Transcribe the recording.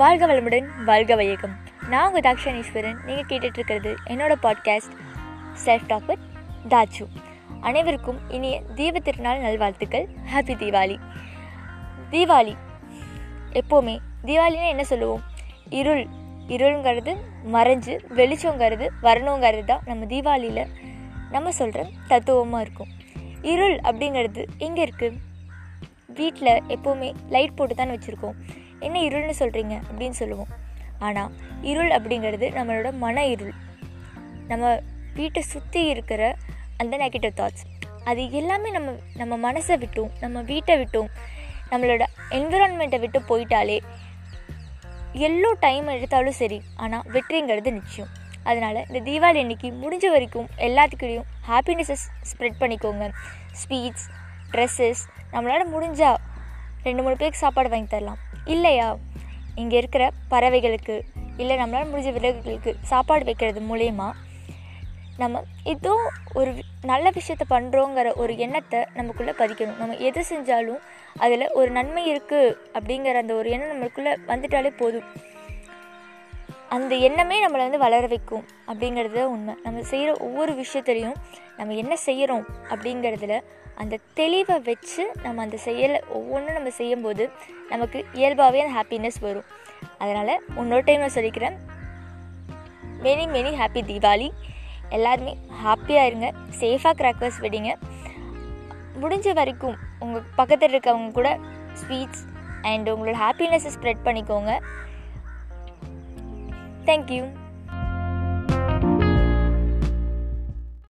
வாழ்க வளமுடன் வாழ்க வையகம். நான் உங்கள் தாக்ஷானீஸ்வரன் நீங்கள் கேட்டுட்ருக்கிறது என்னோட podcast self talk with Thachu அனைவருக்கும் இனிய தீப திருநாள் நல்வாழ்த்துக்கள். ஹாப்பி தீபாவளி தீபாவளி எப்போவுமே தீபாவளினா என்ன சொல்லுவோம்? இருள். இருளுங்கிறது மறைஞ்சு வெளிச்சங்கிறது வரணுங்கிறது தான் நம்ம தீபாவளியில் நம்ம சொல்கிற தத்துவமாக இருக்கும். இருள் அப்படிங்கிறது எங்கே இருக்குது வீட்டில் எப்போவுமே லைட் போட்டு தான் வச்சுருக்கோம். என்ன இருள்னு சொல்கிறீங்க அப்படின்னு சொல்லுவோம். ஆனால் இருள் அப்படிங்கிறது நம்மளோட மன இருள். நம்ம வீட்டை சுற்றி இருக்கிற அந்த நெகட்டிவ் தாட்ஸ் அது எல்லாமே நம்ம நம்ம மனசை விட்டும் நம்ம வீட்டை விட்டும் நம்மளோட என்விரான்மெண்ட்டை விட்டு போயிட்டாலே எல்லோ டைம் எடுத்தாலும் சரி ஆனால் வெற்றிங்கிறது நிச்சயம். அதனால் இந்த தீபாவளி அன்னைக்கு முடிஞ்ச வரைக்கும் எல்லாத்துக்கிட்டையும் ஹாப்பினஸை ஸ்ப்ரெட் பண்ணிக்கோங்க. ஸ்வீட்ஸ் ட்ரெஸ்ஸஸ் நம்மளால் முடிஞ்சால் ரெண்டு மூணு பேருக்கு சாப்பாடு வாங்கி தரலாம். இல்லையா? இங்கே இருக்கிற பறவைகளுக்கு இல்லை நம்மளால் முடிஞ்ச விலங்குகளுக்கு சாப்பாடு வைக்கிறது மூலயமா நம்ம ஏதோ ஒரு நல்ல விஷயத்த பண்ணுறோங்கிற ஒரு எண்ணத்தை நமக்குள்ளே பதிக்கணும். நம்ம எது செஞ்சாலும் அதில் ஒரு நன்மை இருக்குது அப்படிங்கிற அந்த ஒரு எண்ணம் நம்மளுக்குள்ளே வந்துட்டாலே போதும். அந்த எண்ணமே நம்மளை வந்து வளர வைக்கும் அப்படிங்கிறது தான் உண்மை. நம்ம செய்கிற ஒவ்வொரு விஷயத்துலையும் நம்ம என்ன செய்கிறோம் அப்படிங்கிறதுல அந்த தெளிவை வச்சு நம்ம அந்த செயலை ஒவ்வொன்றும் நம்ம செய்யும்போது நமக்கு இயல்பாகவே அந்த ஹாப்பினஸ் வரும். அதனால் இன்னொரு டைம் நான் சொல்லிக்கிறேன். மெனி மெனி ஹாப்பி தீபாவளி எல்லாருமே ஹாப்பியாக இருங்க. சேஃபாக கிராக்கர்ஸ் வெடிங்க. முடிஞ்ச வரைக்கும் உங்கள் பக்கத்தில் இருக்கவங்க கூட ஸ்வீட்ஸ் அண்ட் உங்களோட ஹாப்பினஸ்ஸை ஸ்ப்ரெட் பண்ணிக்கோங்க. Thank you.